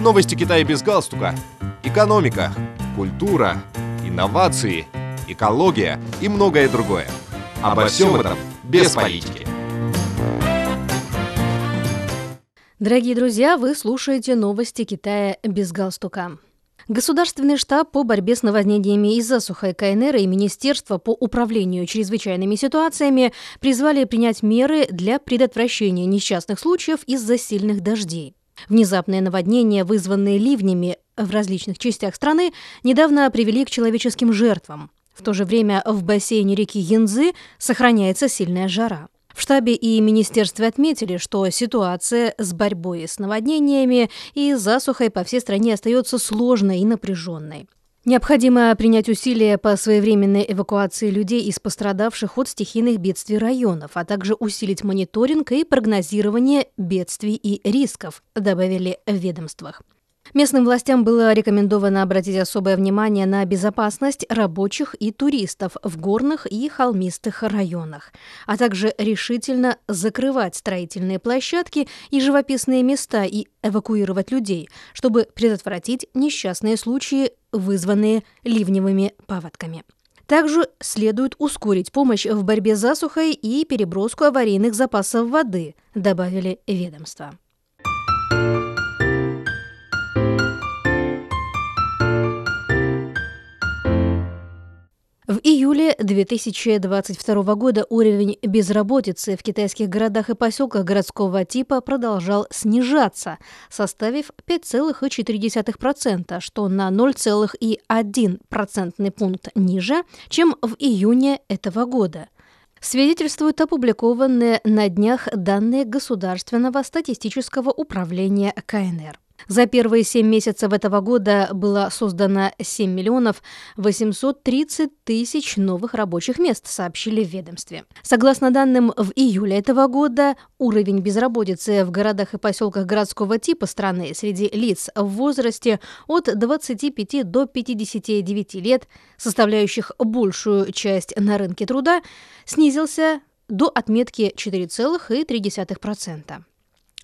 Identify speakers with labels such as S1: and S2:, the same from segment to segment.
S1: Новости Китая без галстука. Экономика, культура, инновации, экология и многое другое. Обо всем этом без политики.
S2: Дорогие друзья, вы слушаете новости Китая без галстука. Государственный штаб по борьбе с наводнениями из засухой КНР и Министерство по управлению чрезвычайными ситуациями призвали принять меры для предотвращения несчастных случаев из-за сильных дождей. Внезапные наводнения, вызванные ливнями в различных частях страны, недавно привели к человеческим жертвам. В то же время в бассейне реки Янзы сохраняется сильная жара. В штабе и министерстве отметили, что ситуация с борьбой с наводнениями и засухой по всей стране остается сложной и напряженной. Необходимо принять усилия по своевременной эвакуации людей из пострадавших от стихийных бедствий районов, а также усилить мониторинг и прогнозирование бедствий и рисков, добавили в ведомствах. Местным властям было рекомендовано обратить особое внимание на безопасность рабочих и туристов в горных и холмистых районах, а также решительно закрывать строительные площадки и живописные места и эвакуировать людей, чтобы предотвратить несчастные случаи, вызванные ливневыми паводками. Также следует ускорить помощь в борьбе с засухой и переброску аварийных запасов воды, добавили ведомства. Июле 2022 года уровень безработицы в китайских городах и поселках городского типа продолжал снижаться, составив 5,4%, что на 0,1 процентный пункт ниже, чем в июне этого года – свидетельствуют опубликованные на днях данные Государственного статистического управления КНР. За первые семь месяцев этого года было создано 7 миллионов 830 тысяч новых рабочих мест, сообщили в ведомстве. Согласно данным в июле этого года, уровень безработицы в городах и поселках городского типа страны среди лиц в возрасте от 25 до 59 лет, составляющих большую часть на рынке труда, снизился до отметки 4,3%.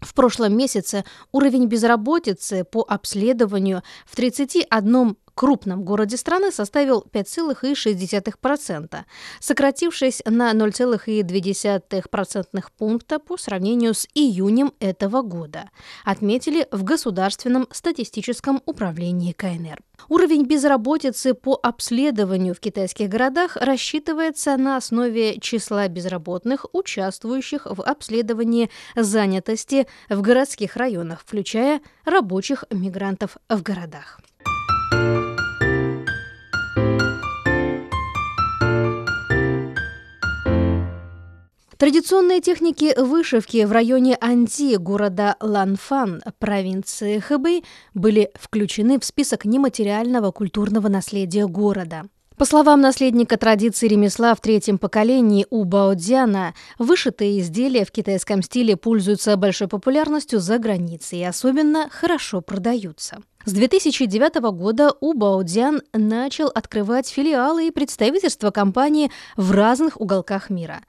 S2: В прошлом месяце уровень безработицы по обследованию в 31 крупном городе страны составил 5,6%, сократившись на 0,2% пункта по сравнению с июнем этого года, отметили в Государственном статистическом управлении КНР. Уровень безработицы по обследованию в китайских городах рассчитывается на основе числа безработных, участвующих в обследовании занятости в городских районах, включая рабочих мигрантов в городах. Традиционные техники вышивки в районе Анди города Ланфан, провинции Хэбэй, были включены в список нематериального культурного наследия города. По словам наследника традиции ремесла в третьем поколении У Баодзяна, вышитые изделия в китайском стиле пользуются большой популярностью за границей и особенно хорошо продаются. С 2009 года У Баодзян начал открывать филиалы и представительства компании в разных уголках мира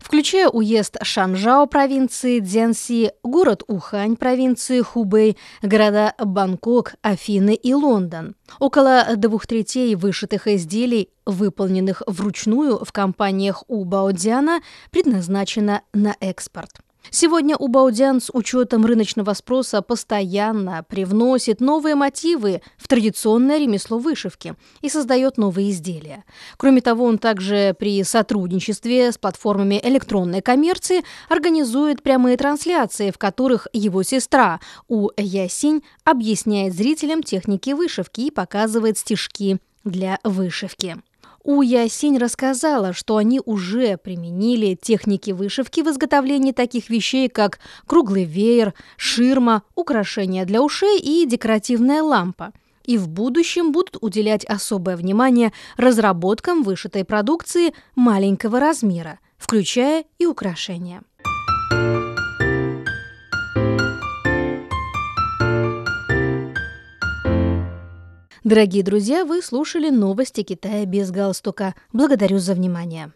S2: включая уезд Шанжао провинции Дзянси, город Ухань провинции Хубэй, города Бангкок, Афины и Лондон. Около двух третей вышитых изделий, выполненных вручную в компаниях у Баодзяна, предназначено на экспорт. Сегодня у Баудиан с учетом рыночного спроса постоянно привносит новые мотивы в традиционное ремесло вышивки и создает новые изделия. Кроме того, он также при сотрудничестве с платформами электронной коммерции организует прямые трансляции, в которых его сестра У Ясинь объясняет зрителям техники вышивки и показывает стежки для вышивки. У Ясень рассказала, что они уже применили техники вышивки в изготовлении таких вещей, как круглый веер, ширма, украшения для ушей и декоративная лампа. И в будущем будут уделять особое внимание разработкам вышитой продукции маленького размера, включая и украшения. Дорогие друзья, вы слушали новости Китая без галстука. Благодарю за внимание.